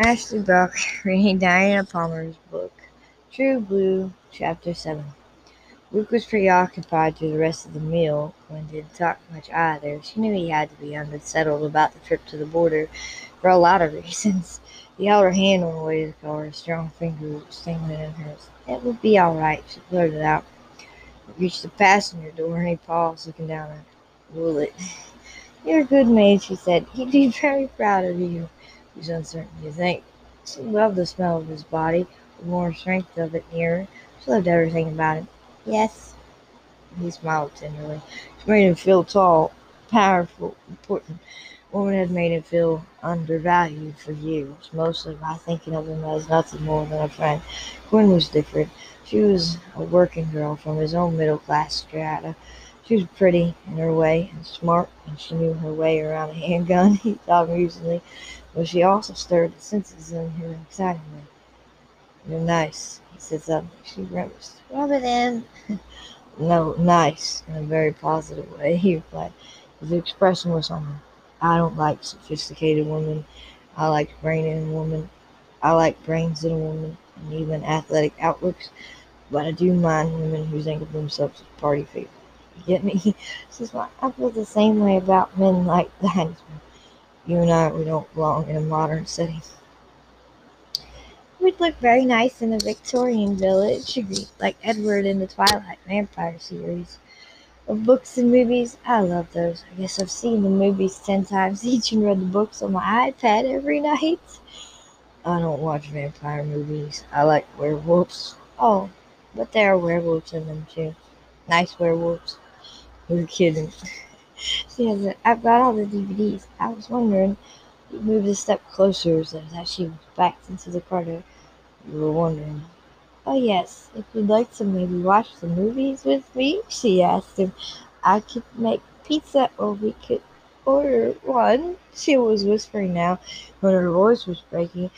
Ashley Brock reading Diana Palmer's book, True Blue, Chapter 7. Luke was preoccupied through the rest of the meal. Gwen didn't talk much either. She knew he had to be unsettled about the trip to the border for a lot of reasons. He held her hand on the way to the car, his strong finger tingling in hers. It would be all right, she blurted out. He reached the passenger door and he paused, looking down at her. Will it? You're a good maid, she said. He'd be very proud of you. Uncertain. You think? She loved the smell of his body, the more strength of it near her. She loved everything about it. Yes. He smiled tenderly. She made him feel tall, powerful, important. Woman had made him feel undervalued for years, mostly by thinking of him as nothing more than a friend. Gwen was different. She was a working girl from his own middle class strata. She was pretty in her way and smart, and she knew her way around a handgun, he thought amusedly, but she also stirred the senses in him excitingly. You're nice, he said suddenly. She grimaced. Rub it in. no, nice, in a very positive way, he replied. His expression was on I don't like sophisticated women. I like brain in a woman. I like brains in a woman and even athletic outlooks. But I do mind women who think of themselves as party people. You get me? She says why I feel the same way about men like that. You and I, we don't belong in a modern setting. We'd look very nice in a Victorian village, like Edward in the Twilight Vampire series of books and movies. I love those. I guess I've seen the movies ten times each and read the books on my iPad every night. I don't watch vampire movies. I like werewolves. Oh, but there are werewolves in them too. Nice werewolves. You're kidding. She has a, I've got all the DVDs. I was wondering. You moved a step closer so that she backed into the car. You were wondering Oh, yes, if you'd like to maybe watch the movies with me, she asked him. I could make pizza or we could order one. She was whispering now when her voice was breaking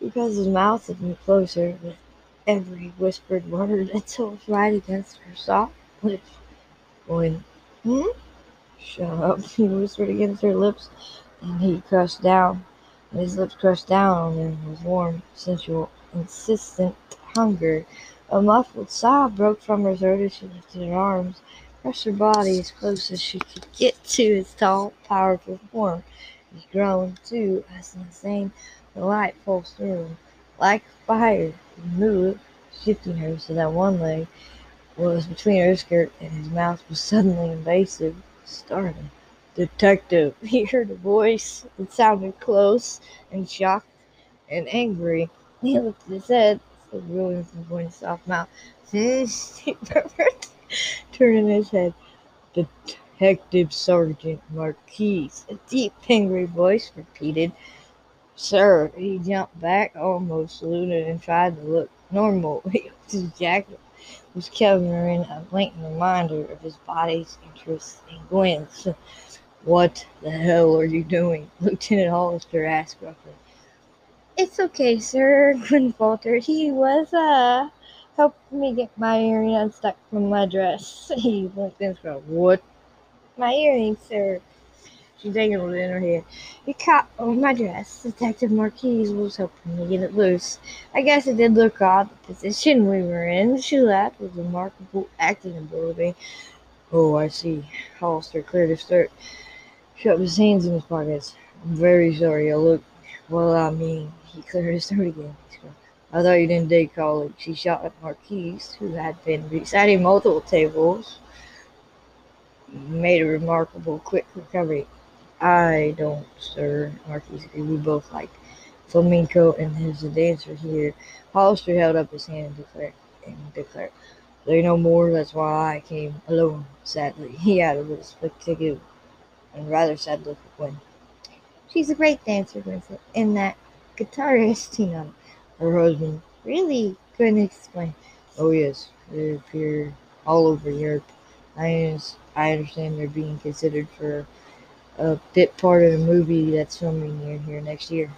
because his mouth had been closer with every whispered word until it was right against her soft lips. Going, hmm? Shut up, he whispered against her lips, and he crushed down. His lips crushed down on them with warm, sensual, insistent hunger. A muffled sob broke from her throat as she lifted her arms, pressed her body as close as she could get to his tall, powerful form. He groaned, too, as the same the light pulsed through him. Like fire, he moved, shifting her so that one leg was between her skirt and his mouth was suddenly invasive, startling. Detective, he heard a voice that sounded close and shocked and angry. He lifted his head was rolling from Gwen's soft mouth. he murmured, Turning his head. Detective Sergeant Marquez, a deep, angry voice repeated. Sir, he jumped back, almost saluted, and tried to look normal. his jacket was covering a blatant reminder of his body's interest in Gwen's. What the hell are you doing? Lieutenant Hollister asked gruffly. It's okay, sir, Gwen faltered. He was, uh, helping me get my earring unstuck from my dress. He looked in for What? My earring, sir. She dangled it in her head. It caught on my dress. Detective Marquez was helping me get it loose. I guess it did look odd, the position we were in. She laughed with remarkable acting ability. Oh, I see. Hollister cleared his throat, shoved his hands in his pockets. I'm very sorry. I look, well, I mean, he cleared his throat again. I thought you didn't date college. He shot at Marquez, who had been reciting multiple tables. Made a remarkable quick recovery. I don't, sir, Marquez agreed. We both like flamenco and there's a dancer here. Hollister held up his hand and declared, and declared, There no more, that's why I came alone, sadly. He added with a spectacular and rather sad look at Gwen. She's a great dancer, Gwen and that guitarist, you know, her husband really couldn't explain. Oh yes, they appear all over Europe. I I understand they're being considered for a bit part of the movie that's filming near here next year.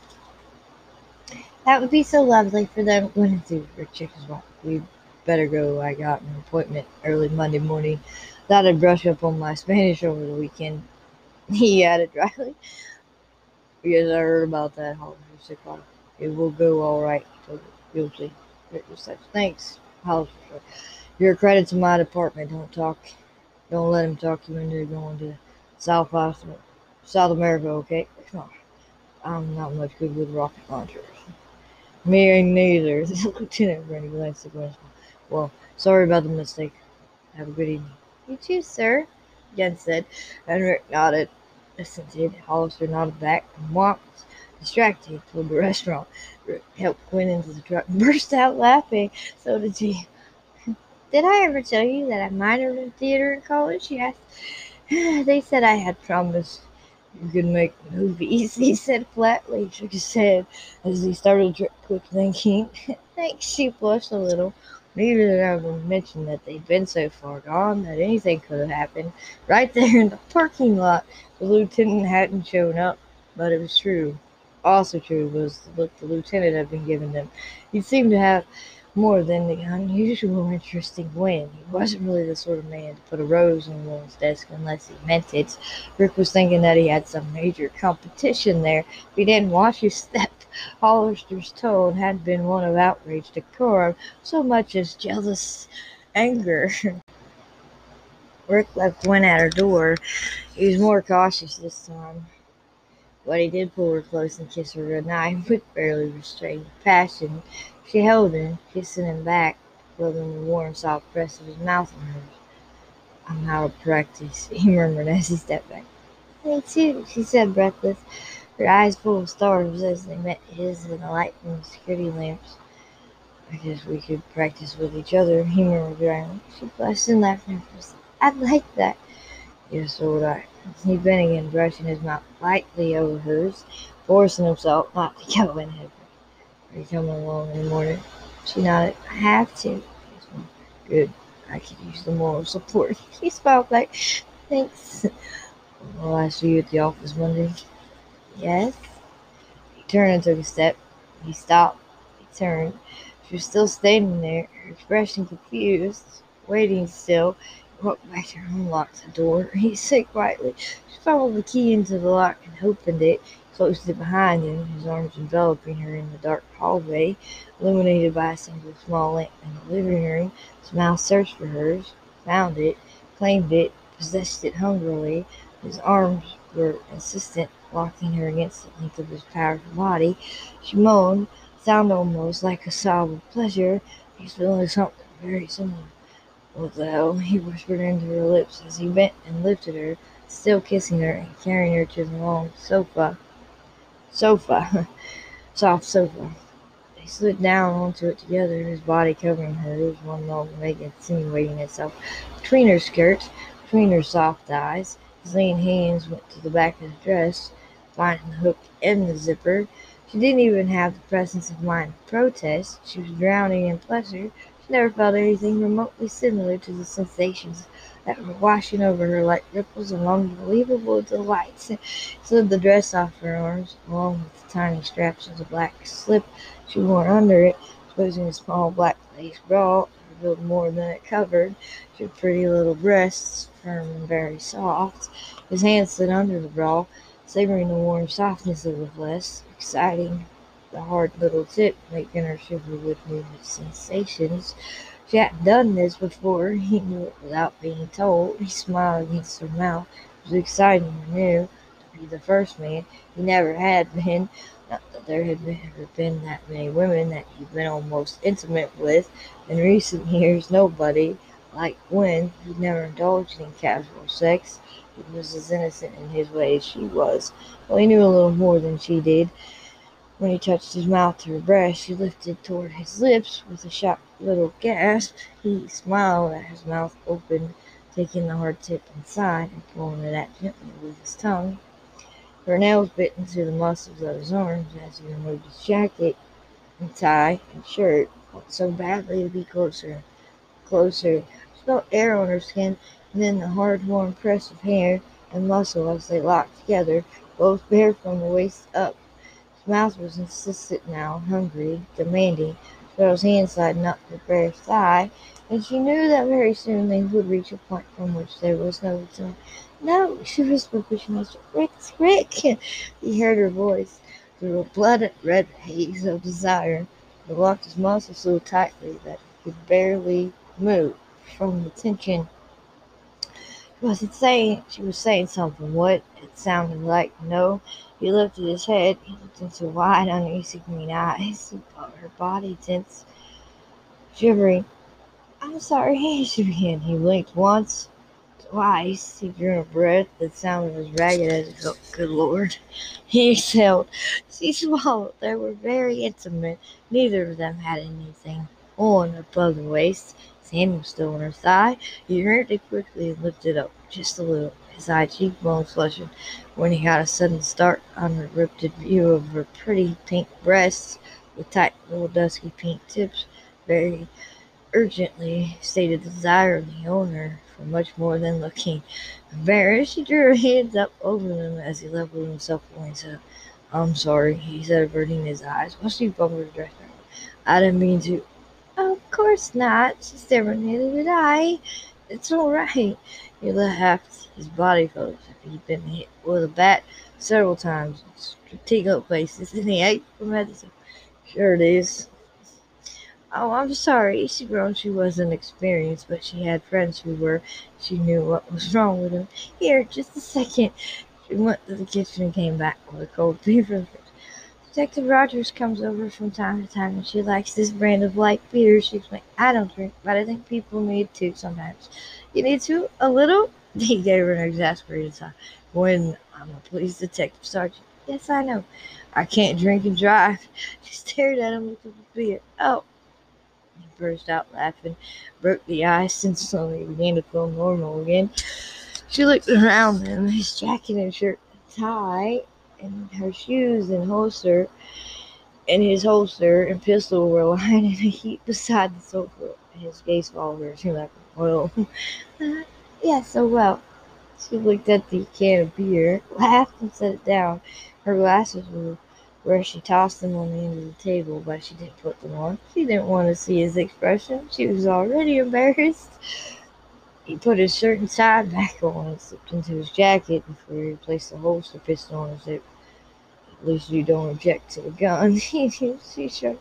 That would be so lovely for them. When to for chickens. We better go. I got an appointment early Monday morning. Thought I'd brush up on my Spanish over the weekend. He added dryly. Yes, I heard about that. Hollister It will go all right. You'll see. Thanks. Said, You're a credit to my department. Don't talk. Don't let him talk you into going to South South America, okay? I'm not much good with rocket launchers. Me neither. Lieutenant Brandy glanced at. Well, sorry about the mistake. Have a good evening. You too, sir, Jen said, and Rick nodded. Assented. Hollister nodded back and walked distracted toward the restaurant. Rick helped Gwen into the truck and burst out laughing. So did she. Did I ever tell you that I minored in theater in college? She asked. They said I had promised you could make movies, he said flatly, shook his head as he started to quick thinking. Thanks, she blushed a little. Neither of them mentioned that they'd been so far gone that anything could have happened. Right there in the parking lot, the lieutenant hadn't shown up, but it was true. Also true was the look the lieutenant had been giving them. He seemed to have more than the unusual interest in Gwen. He wasn't really the sort of man to put a rose on one's desk unless he meant it. Rick was thinking that he had some major competition there. If he didn't watch his step, Hollister's tone had been one of outraged decorum, so much as jealous anger. Rick left Gwen at her door. He was more cautious this time. But he did pull her close and kiss her goodnight with barely restrained passion. She held him, kissing him back, rubbing the warm, soft press of his mouth on hers. I'm out of practice, he murmured as he stepped back. Me too, she said, breathless, her eyes full of stars as they met his in the light from the security lamps. I guess we could practice with each other, he murmured dryly. She blushed and laughed. I'd like that. Yes, so would I. He bent again, brushing his mouth lightly over hers, forcing himself not to go in head you coming along in the morning? She nodded. I have to. Good. I could use the moral support. He smiled back. Thanks. Will I see you at the office Monday? Yes. He turned and took a step. He stopped. He turned. She was still standing there, her expression confused, waiting still. He walked back to her and unlocked the door. He said quietly. She followed the key into the lock and opened it closed it behind him, his arms enveloping her in the dark hallway, illuminated by a single small lamp in the living room. His mouth searched for hers, found it, claimed it, possessed it hungrily. His arms were insistent, locking her against the length of his powerful body. She moaned, sound almost like a sob of pleasure. He's feeling something very similar. What the hell? He whispered into her lips as he bent and lifted her, still kissing her and carrying her to the long sofa sofa, soft sofa. They slid down onto it together, his body covering hers, one long leg insinuating itself between her skirts, between her soft thighs. His lean hands went to the back of the dress, finding the hook and the zipper. She didn't even have the presence of mind to protest. She was drowning in pleasure. She never felt anything remotely similar to the sensations that were washing over her like ripples of unbelievable delight. Slid the dress off her arms, along with the tiny straps of the black slip she wore under it, exposing a small black lace bra revealed more than it covered. Had pretty little breasts, firm and very soft. His hand slid under the bra, savoring the warm softness of the flesh, exciting the hard little tip, making her shiver with new sensations. She hadn't done this before. He knew it without being told. He smiled against her mouth. It was exciting and new to be the first man. He never had been. Not that there had never been that many women that he'd been almost intimate with. In recent years, nobody, like Gwen, who'd never indulged in casual sex, he was as innocent in his way as she was. Well, he knew a little more than she did. When he touched his mouth to her breast, she lifted toward his lips with a shocked little gasp. He smiled at his mouth open, taking the hard tip inside and pulling it out gently with his tongue. Her nails bit into the muscles of his arms as he removed his jacket and tie and shirt. So badly to be closer, closer. She felt air on her skin, and then the hard, warm press of hair and muscle as they locked together, both bare from the waist up. His mouth was insistent now, hungry, demanding. Cheryl's hand sliding up her bare thigh, and she knew that very soon they would reach a point from which there was no return. No, she whispered pushing Rick, Rick. He heard her voice. through a blood red haze of desire. He locked his muscles so tightly that he could barely move from the tension. She wasn't saying she was saying something. What it sounded like. No. He lifted his head. He looked into wide, uneasy green eyes. Her body tense, shivering. I'm sorry, she began. He blinked once, twice. He drew a breath that sounded as ragged as it felt. Good Lord. He exhaled. She swallowed. They were very intimate. Neither of them had anything on above the waist. His hand was still on her thigh. He turned it quickly and lifted up just a little, his high cheekbones flushing, when he got a sudden start on her ripped view of her pretty pink breasts with tight little dusky pink tips. Very urgently stated the desire of the owner for much more than looking. Embarrassed, she drew her hands up over them as he leveled himself against her. I'm sorry, he said, averting his eyes. What's she bummed her dress I didn't mean to. Of course not, She's never Neither did I. It's all right. He laughed. His body as he'd been hit with a bat several times in strategic places, and he ate from medicine. to. Sure it is. Oh, I'm sorry. She groaned. She wasn't experienced, but she had friends who were. She knew what was wrong with him. Here, just a second. She went to the kitchen and came back with a cold beer. Detective Rogers comes over from time to time and she likes this brand of light beer. She's like, I don't drink, but I think people need to sometimes. You need to? A little? He gave her an exasperated sigh. When I'm a police detective sergeant. Yes, I know. I can't drink and drive. She stared at him with the beer. Oh. He burst out laughing, broke the ice, and slowly began to feel normal again. She looked around him, his jacket and shirt tie and her shoes and holster and his holster and pistol were lying in a heap beside the sofa. His gaze followed her. She like, well, uh, yeah, so well. She looked at the can of beer, laughed, and set it down. Her glasses were where she tossed them on the end of the table, but she didn't put them on. She didn't want to see his expression. She was already embarrassed. He put his shirt and tie back on and slipped into his jacket before he placed the holster pistol on his hip. At least you don't object to the gun. she shrugged.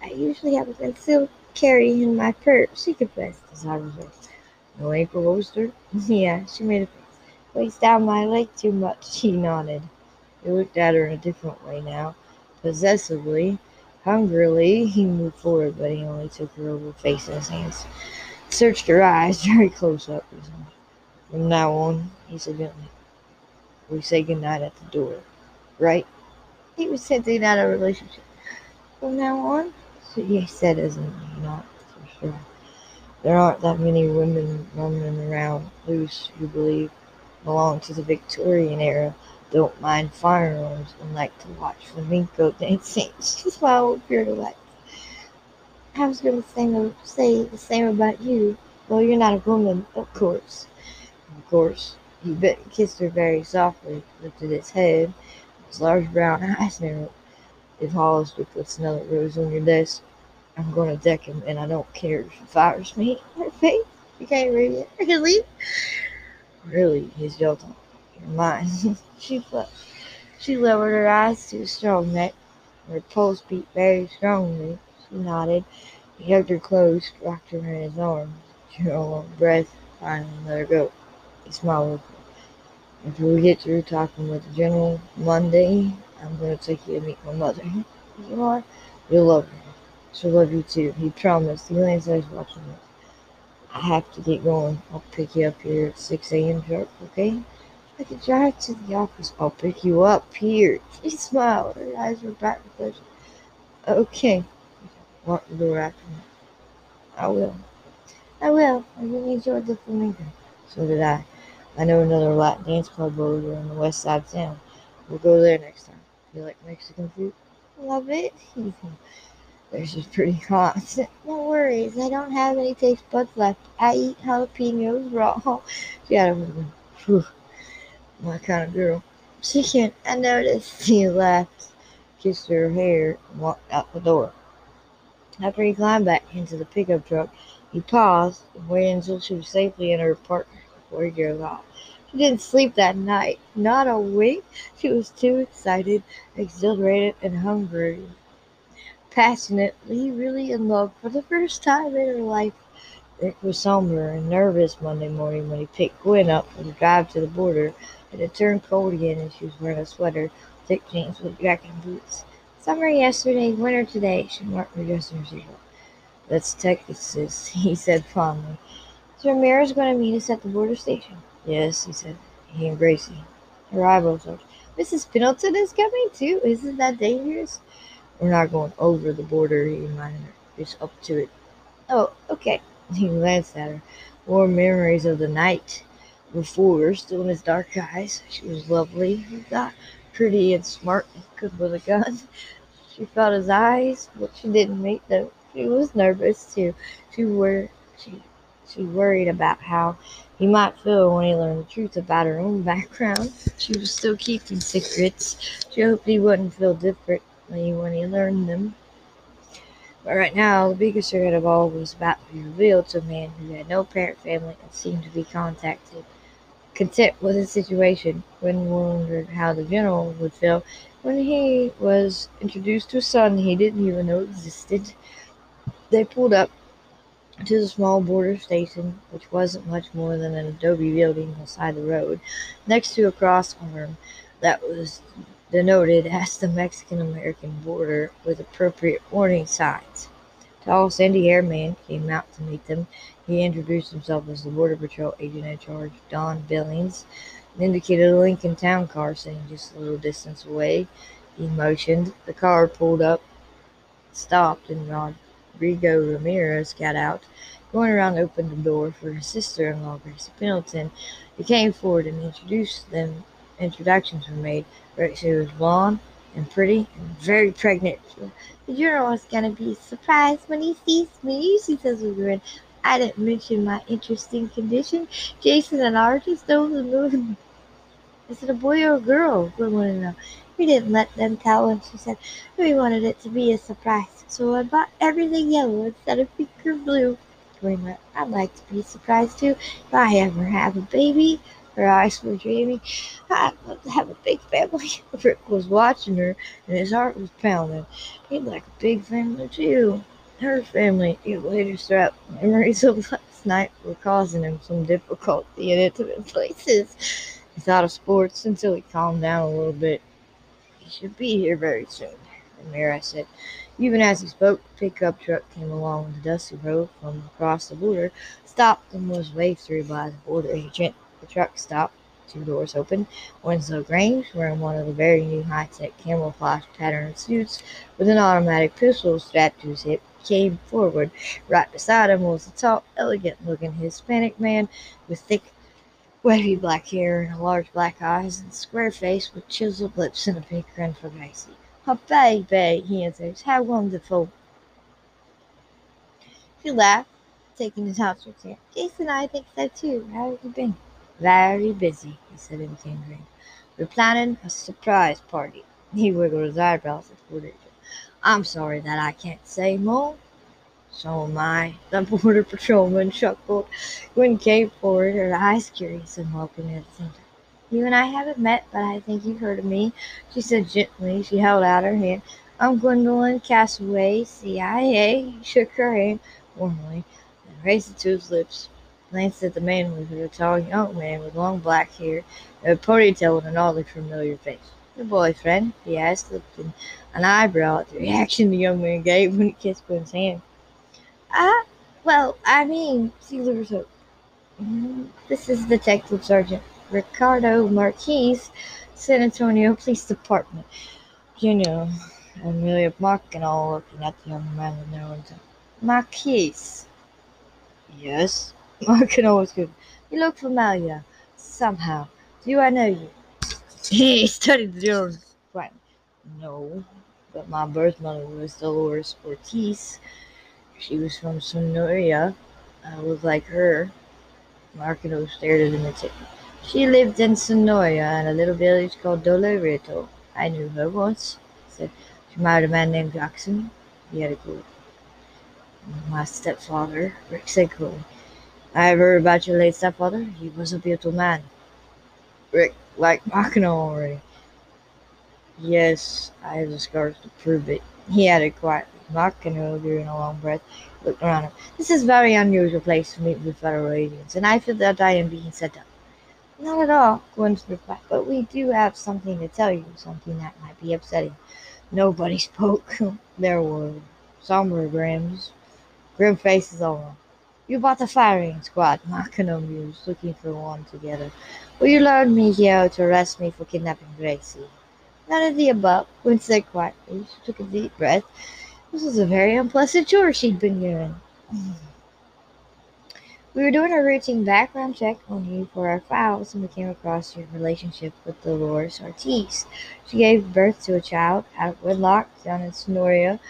I usually have a concealed carry in my purse, she confessed as I No ankle holster? yeah, she made a face. Weighs down my leg too much, he nodded. He looked at her in a different way now. Possessively, hungrily, he moved forward, but he only took her over face in his hands. Searched her eyes very close up. From now on, he said gently, we say goodnight at the door, right? He was hinting out a relationship. From now on? So he said as in not for sure. There aren't that many women roaming around loose who believe belong to the Victorian era, don't mind firearms, and like to watch flamenco dancing. She smiled with pure delight. Was going to say the same about you. Well, you're not a woman, of course. Of course. He bit and kissed her very softly, lifted his head, his large brown eyes narrowed. If Hollis puts another rose on your desk, I'm going to deck him, and I don't care if he fires me. Her face, you can't read it. Really? Really, he's yelled on. You're mine. she flushed. She lowered her eyes to his strong neck. Her pulse beat very strongly. She nodded. He hugged her close, rocked her in his arms. She a long breath, finally let her go. He smiled. After we get through talking with the general Monday, I'm going to take you to meet my mother. You are? You'll love her. She'll love you too. He promised. He leans eyes watching it. I have to get going. I'll pick you up here at 6 a.m. sharp, okay? I can drive to the office. I'll pick you up here. She smiled. Her eyes were bright with pleasure. Okay. Lock the door after me. I will. I will. I really enjoyed the flamenco. So did I. I know another Latin dance club over on the west side of town. We'll go there next time. You like Mexican food? Love it. This is pretty hot. No worries, I don't have any taste buds left. I eat jalapenos raw. She had Whew. My kind of girl. She can't. I noticed. He laughed, kissed her hair, and walked out the door. After he climbed back into the pickup truck, he paused and waited until she was safely in her apartment before he drove off. She didn't sleep that night, not a wink. She was too excited, exhilarated, and hungry. Passionately, really in love for the first time in her life. Rick was somber and nervous Monday morning when he picked Gwen up for the drive to the border. It had turned cold again and she was wearing a sweater, thick jeans with jacket and boots. Summer yesterday, winter today, she marked her dressing room. That's Texas, he said fondly. Is Ramirez going to meet us at the border station? Yes, he said. He and Gracie. Her eyebrows arched. Mrs. Pendleton is coming too. Isn't that dangerous? We're not going over the border, he reminded her. Just up to it. Oh, okay. He glanced at her. More memories of the night before still in his dark eyes. She was lovely, got pretty and smart good with a gun. She felt his eyes, but she didn't meet them. She was nervous too. She were she she worried about how he might feel when he learned the truth about her own background. She was still keeping secrets. She hoped he wouldn't feel differently when he learned them. But right now, the biggest secret of all was about to be revealed to a man who had no parent family and seemed to be contacted. Content with his situation, Gwen wondered how the general would feel when he was introduced to a son he didn't even know existed. They pulled up to the small border station, which wasn't much more than an adobe building beside the road, next to a cross arm that was denoted as the Mexican-American border with appropriate warning signs. Tall, sandy-haired man came out to meet them. He introduced himself as the Border Patrol agent in charge, Don Billings, and indicated a Lincoln Town car sitting just a little distance away. He motioned. The car pulled up, stopped, and Rodrigo Ramirez got out. Going around opened the door for his sister-in-law, Gracie Pendleton. He came forward and introduced them. Introductions were made. She was blonde and pretty and very pregnant. The general is going to be surprised when he sees me, she says with a grin. I didn't mention my interesting condition. Jason and I just moon. Is it a boy or a girl? We want to know. We didn't let them tell him, she said. We wanted it to be a surprise, so I bought everything yellow instead of pink or blue. I'd like to be surprised too if I ever have a baby. Her eyes were dreamy. I'd love to have a big family. Rick was watching her, and his heart was pounding. He'd like a big family too. Her family, he later strapped memories of last night were causing him some difficulty in intimate places. He thought of sports until he calmed down a little bit. He should be here very soon, Ramirez said. Even as he spoke, the pickup truck came along the dusty road from across the border, stopped, and was waved through by the border agent. The truck stopped, two doors open. Winslow Grange, wearing one of the very new high-tech camouflage patterned suits with an automatic pistol strapped to his hip, came forward. Right beside him was a tall, elegant-looking Hispanic man with thick, wavy black hair and large black eyes and a square face with chiseled lips and a big grin for Gracie. Oh, baby, he answers. How wonderful. She laughed, taking his outstretched hand. Jason I think so too. How have you been? Very busy, he said in Mandarin. We're planning a surprise party. He wiggled his eyebrows at Agent. I'm sorry that I can't say more. So am I, the border patrolman chuckled. Gwen came forward, her eyes curious and welcoming at the same time. You and I haven't met, but I think you've heard of me, she said gently. She held out her hand. I'm Gwendolyn Cassaway, CIA. He shook her hand warmly, and raised it to his lips glanced at the man with her, a tall young man with long black hair and a ponytail and an oddly familiar face. Your boyfriend? he asked, lifting an eyebrow at the reaction the young man gave when he kissed Gwen's hand. Ah, well, I mean, see Lewis This is Detective Sergeant Ricardo Marquez, San Antonio Police Department. You know, Amelia Mackinac looking at the young man with no intent. Marquez. Yes, I can always good. You look familiar. Somehow. Do I know you? He studied German Right. No, but my birth mother was Dolores Ortiz. She was from Sonora. I was like her. Marquino stared at him and said, She lived in Sonora in a little village called Dolorito. I knew her once. Said, She married a man named Jackson. He had a good. My stepfather, Rick said coolly. I have heard about your late stepfather. He was a beautiful man. Rick, like Makino already. Yes, I have the scars to prove it. He added quietly. Makino drew in a long breath, looked around him. This is a very unusual place to meet with fellow agents, and I feel that I am being set up. Not at all, Gwen replied, but we do have something to tell you, something that might be upsetting. Nobody spoke. there were somber grins, grim faces all around. You bought the firing squad, Makino mused, looking for one together. Will you learn me here to arrest me for kidnapping Gracie? None of the above, Gwen said quietly. She took a deep breath. This was a very unpleasant chore she'd been given. We were doing a routine background check on you for our files and we came across your relationship with Dolores Ortiz. She gave birth to a child out of wedlock down in Sonora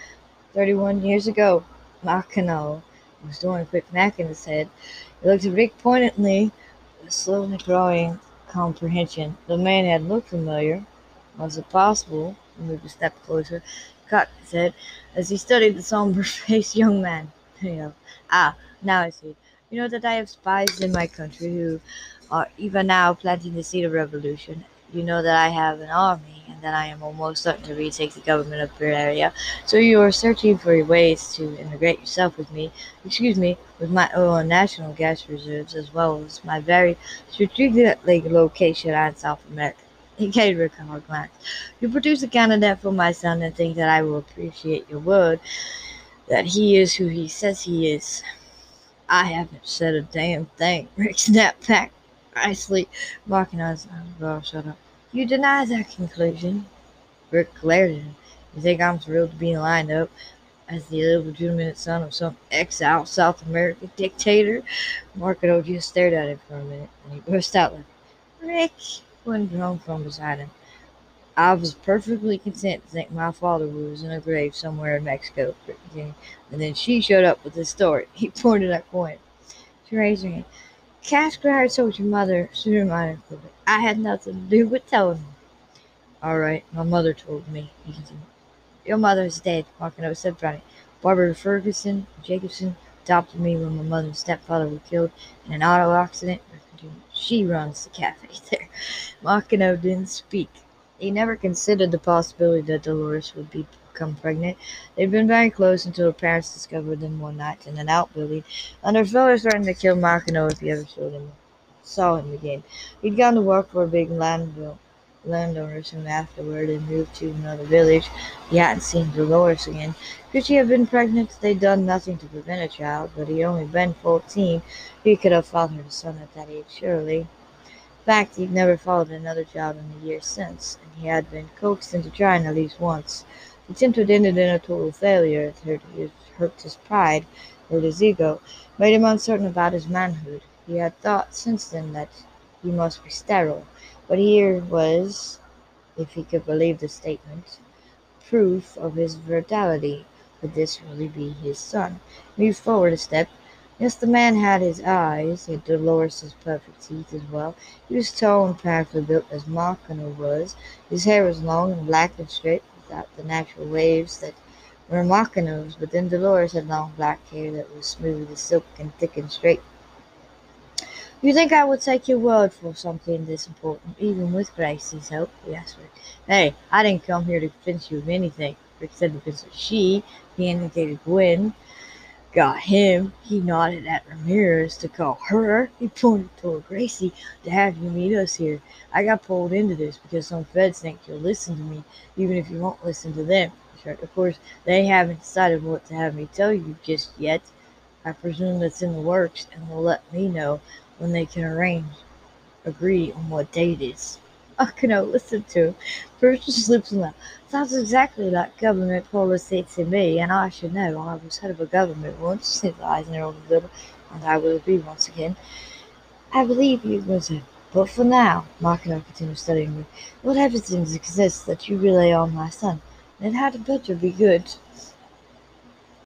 31 years ago. Makino was doing a quick mac in his head. He looked at Rick pointedly, with slowly growing comprehension. The man had looked familiar. Was it possible? He moved a step closer, cocked his head as he studied the somber faced young man. Ah, now I see. You know that I have spies in my country who are even now planting the seed of revolution. You know that I have an army and that I am almost certain to retake the government of Barrera. So you are searching for ways to integrate yourself with me, excuse me, with my oil and national gas reserves as well as my very strategic location on South America. He gave Rick a glance. You produce a candidate for my son and think that I will appreciate your word that he is who he says he is. I haven't said a damn thing. Rick snapped back nicely, barking on his well, shut up. You deny that conclusion. Rick glared at him. You think I'm thrilled to be lined up as the illegitimate son of some exiled South American dictator? Makino just stared at him for a minute, and he burst out like, Rick, when grown from beside him. I was perfectly content to think my father was in a grave somewhere in Mexico, and then she showed up with this story. He pointed at Gwen. She raised her hand. Cash I told your mother, she reminded her, I had nothing to do with telling her. All right, my mother told me. Your mother is dead, Makino said proudly. Barbara Ferguson Jacobson adopted me when my mother and stepfather were killed in an auto accident. She runs the cafe there. Makino didn't speak. He never considered the possibility that Dolores would become pregnant. They'd been very close until her parents discovered them one night in an outbuilding, and their father threatened to kill Makino if he ever saw him, saw him again. He'd gone to work for a big landowner landowner soon afterward and moved to another village. He hadn't seen Dolores again. Could she have been pregnant? They'd done nothing to prevent a child, but he'd only been fourteen. He could have fathered a son at that age, surely In fact, he'd never fathered another child in the years since, and he had been coaxed into trying at least once. Had ended in a total failure. It hurt his, hurt his pride, hurt his ego, made him uncertain about his manhood. He had thought since then that he must be sterile, but here was, if he could believe the statement, proof of his vitality. Could this really be his son? Moved forward a step, Yes, the man had his eyes, he had Dolores's perfect teeth as well. He was tall and powerfully built as Makino was. His hair was long and black and straight, without the natural waves that were Makino's, but then Dolores had long black hair that was smooth as silk and thick and straight. You think I would take your word for something this important, even with Gracie's help? He asked Rick. Hey, I didn't come here to convince you of anything. Rick said of she. He indicated Gwen. Got him. He nodded at Ramirez to call her. He pointed toward Gracie to have you meet us here. I got pulled into this because some feds think you'll listen to me, even if you won't listen to them. Of course, they haven't decided what to have me tell you just yet. I presume that's in the works, and will let me know when they can arrange, agree on what date is. I cannot listen to his lips and laughed. Sounds exactly like government policy to me, and I should know. I was head of a government once, since Eisner was little, and I will be once again. I believe you, Wizard. But for now, Makino continued studying me, what evidence exists that you really are my son? And it had better be good.